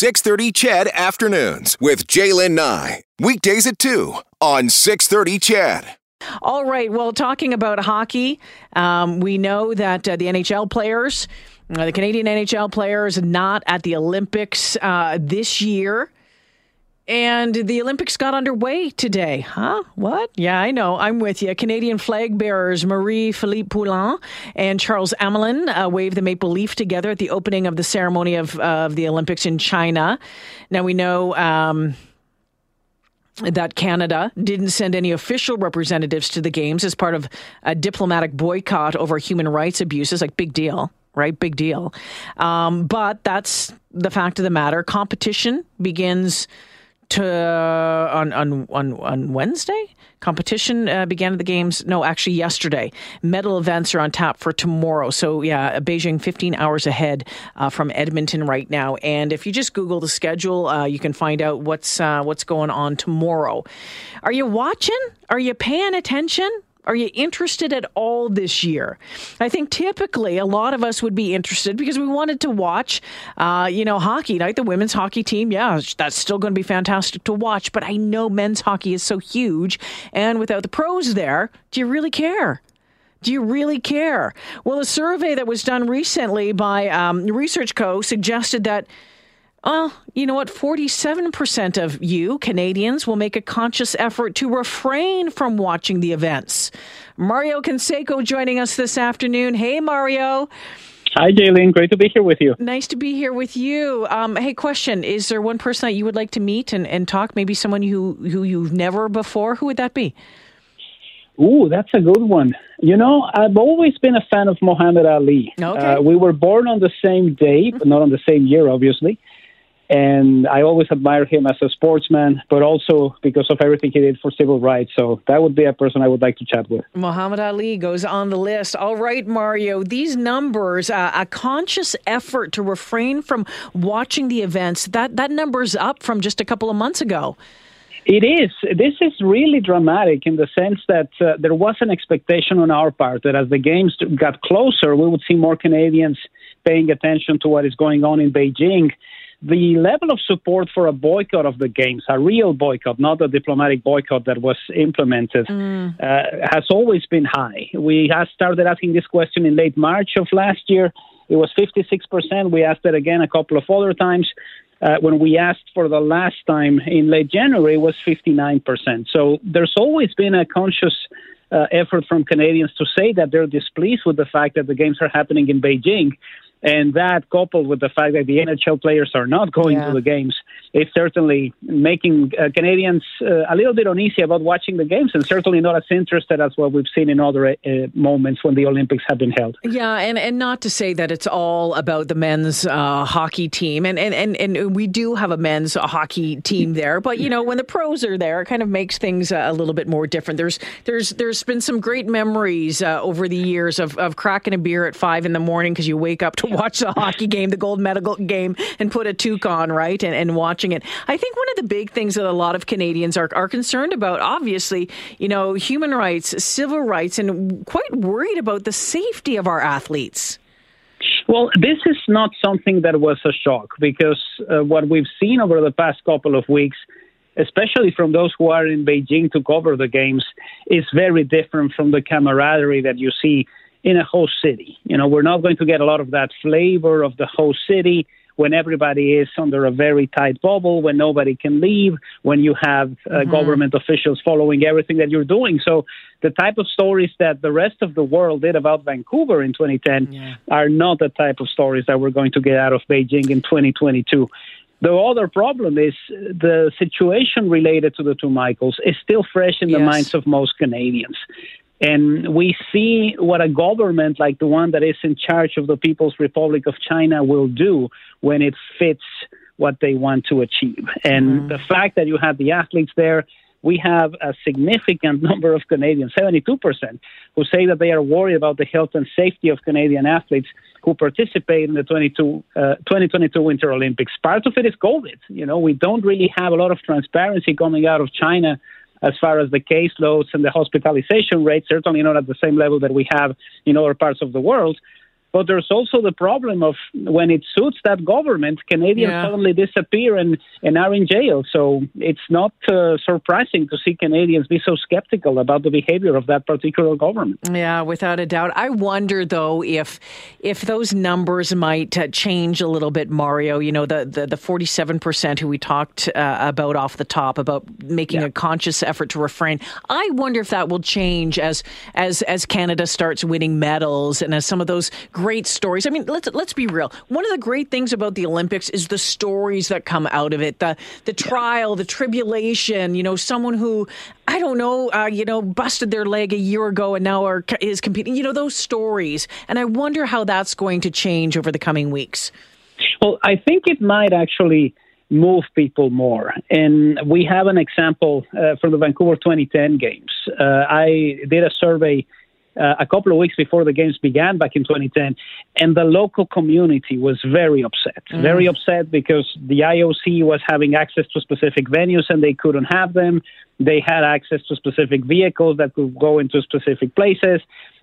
6.30 CHED Afternoons with Jaylen Nye. Weekdays at 2 on 6.30 CHED. All right. Well, talking about hockey, um, we know that uh, the NHL players, uh, the Canadian NHL players, not at the Olympics uh, this year. And the Olympics got underway today. Huh? What? Yeah, I know. I'm with you. Canadian flag bearers Marie-Philip Poulin and Charles Hamelin uh, waved the maple leaf together at the opening of the ceremony of, of the Olympics in China. Now we know. Um, that Canada didn't send any official representatives to the games as part of a diplomatic boycott over human rights abuses. Like, big deal, right? Big deal. Um, but that's the fact of the matter. Competition begins to on on on, on Wednesday. Competition uh, began at the games. No, actually yesterday. Medal events are on tap for tomorrow. So yeah, Beijing 15 hours ahead uh, from Edmonton right now. And if you just Google the schedule, uh, you can find out what's uh, what's going on tomorrow. Are you watching? Are you paying attention? Are you interested at all this year? I think typically a lot of us would be interested because we wanted to watch, uh, you know, hockey night, the women's hockey team. Yeah, that's still going to be fantastic to watch. But I know men's hockey is so huge. And without the pros there, do you really care? Do you really care? Well, a survey that was done recently by um, Research Co. suggested that well, you know what? 47% of you Canadians will make a conscious effort to refrain from watching the events. Mario Canseco joining us this afternoon. Hey, Mario. Hi, Jaylen. Great to be here with you. Nice to be here with you. Um, hey, question: Is there one person that you would like to meet and, and talk? Maybe someone who who you've never before. Who would that be? Ooh, that's a good one. You know, I've always been a fan of Muhammad Ali. Okay. Uh, we were born on the same day, but not on the same year, obviously and I always admire him as a sportsman, but also because of everything he did for civil rights. So that would be a person I would like to chat with. Muhammad Ali goes on the list. All right, Mario, these numbers, uh, a conscious effort to refrain from watching the events, that, that number's up from just a couple of months ago. It is. This is really dramatic in the sense that uh, there was an expectation on our part that as the games got closer, we would see more Canadians paying attention to what is going on in Beijing the level of support for a boycott of the games, a real boycott, not a diplomatic boycott that was implemented, mm. uh, has always been high. We started asking this question in late March of last year. It was 56%. We asked it again a couple of other times. Uh, when we asked for the last time in late January, it was 59%. So there's always been a conscious uh, effort from Canadians to say that they're displeased with the fact that the games are happening in Beijing. And that, coupled with the fact that the NHL players are not going yeah. to the games, is certainly making uh, Canadians uh, a little bit uneasy about watching the games, and certainly not as interested as what we've seen in other uh, moments when the Olympics have been held. Yeah, and, and not to say that it's all about the men's uh, hockey team, and, and, and, and we do have a men's hockey team there, but you know when the pros are there, it kind of makes things a little bit more different. There's there's there's been some great memories uh, over the years of, of cracking a beer at five in the morning because you wake up to watch the hockey game, the gold medal game, and put a toque on, right? And, and watching it. I think one of the big things that a lot of Canadians are, are concerned about, obviously, you know, human rights, civil rights, and quite worried about the safety of our athletes. Well, this is not something that was a shock because uh, what we've seen over the past couple of weeks especially from those who are in Beijing to cover the games, is very different from the camaraderie that you see in a host city. You know, we're not going to get a lot of that flavor of the host city when everybody is under a very tight bubble, when nobody can leave, when you have uh, mm-hmm. government officials following everything that you're doing. So the type of stories that the rest of the world did about Vancouver in 2010 yeah. are not the type of stories that we're going to get out of Beijing in 2022. The other problem is the situation related to the two Michaels is still fresh in the yes. minds of most Canadians. And we see what a government like the one that is in charge of the People's Republic of China will do when it fits what they want to achieve. And mm-hmm. the fact that you have the athletes there, we have a significant number of Canadians, 72%, who say that they are worried about the health and safety of Canadian athletes who participate in the 22, uh, 2022 Winter Olympics. Part of it is COVID. You know, we don't really have a lot of transparency coming out of China as far as the case caseloads and the hospitalization rates, certainly not at the same level that we have in other parts of the world. But there's also the problem of when it suits that government, Canadians yeah. suddenly disappear and, and are in jail. So it's not uh, surprising to see Canadians be so skeptical about the behavior of that particular government. Yeah, without a doubt. I wonder though if if those numbers might uh, change a little bit, Mario. You know, the the, the 47% who we talked uh, about off the top about making yeah. a conscious effort to refrain. I wonder if that will change as as as Canada starts winning medals and as some of those great stories. I mean, let's let's be real. One of the great things about the Olympics is the stories that come out of it. The the trial, the tribulation. You know, someone who I don't know, uh, you know, busted their leg a year ago and now are is competing. You know, those stories, and I wonder how that's going to change over the coming weeks. Well, I think it might actually move people more. And we have an example uh, from the Vancouver 2010 games. Uh, I did a survey uh, a couple of weeks before the games began back in 2010, and the local community was very upset. Mm. Very upset because the IOC was having access to specific venues and they couldn't have them. They had access to specific vehicles that could go into specific places.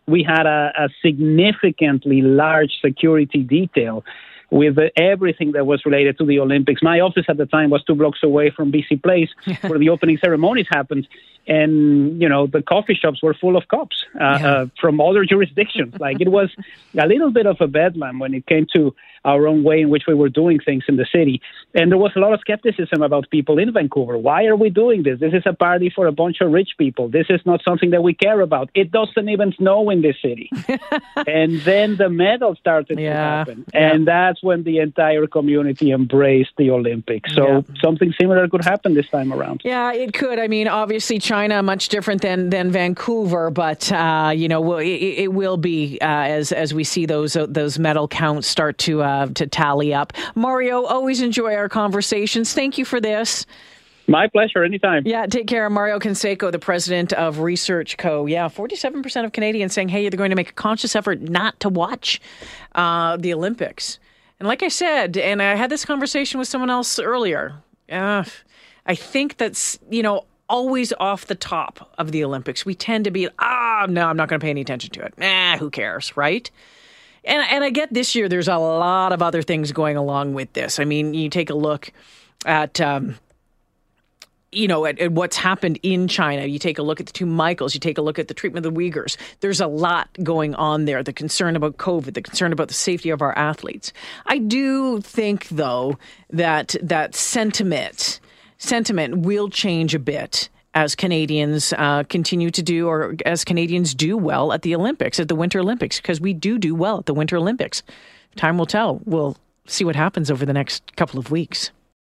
We had a, a significantly large security detail with everything that was related to the Olympics. My office at the time was two blocks away from BC Place, where the opening ceremonies happened, and you know the coffee shops were full of cops uh, yeah. uh, from other jurisdictions. like it was a little bit of a bedlam when it came to our own way in which we were doing things in the city. And there was a lot of skepticism about people in Vancouver. Why are we doing this? This is a party for a bunch of rich people. This is not something that we care about. It doesn't even snow in this city. and then the medal started yeah. to happen. Yeah. And that's when the entire community embraced the Olympics. So yeah. something similar could happen this time around. Yeah, it could. I mean, obviously, China much different than than Vancouver, but uh, you know, it, it will be uh, as as we see those uh, those medal counts start to uh, to tally up. Mario, always enjoy our conversations. Thank you for this. My pleasure, anytime. Yeah, take care. Mario Canseco, the president of Research Co. Yeah, 47% of Canadians saying, hey, they're going to make a conscious effort not to watch uh, the Olympics. And like I said, and I had this conversation with someone else earlier, uh, I think that's, you know, always off the top of the Olympics. We tend to be, ah, no, I'm not going to pay any attention to it. Nah, who cares, right? And and I get this year there's a lot of other things going along with this. I mean, you take a look at um, you know, at, at, what's happened in China. You take a look at the two Michaels, you take a look at the treatment of the Uyghurs. There's a lot going on there. The concern about COVID, the concern about the safety of our athletes. I do think, though, that that sentiment sentiment will change a bit as Canadians uh, continue to do, or as Canadians do well at the Olympics, at the Winter Olympics, because we do do well at the Winter Olympics. Time will tell. We'll see what happens over the next couple of weeks.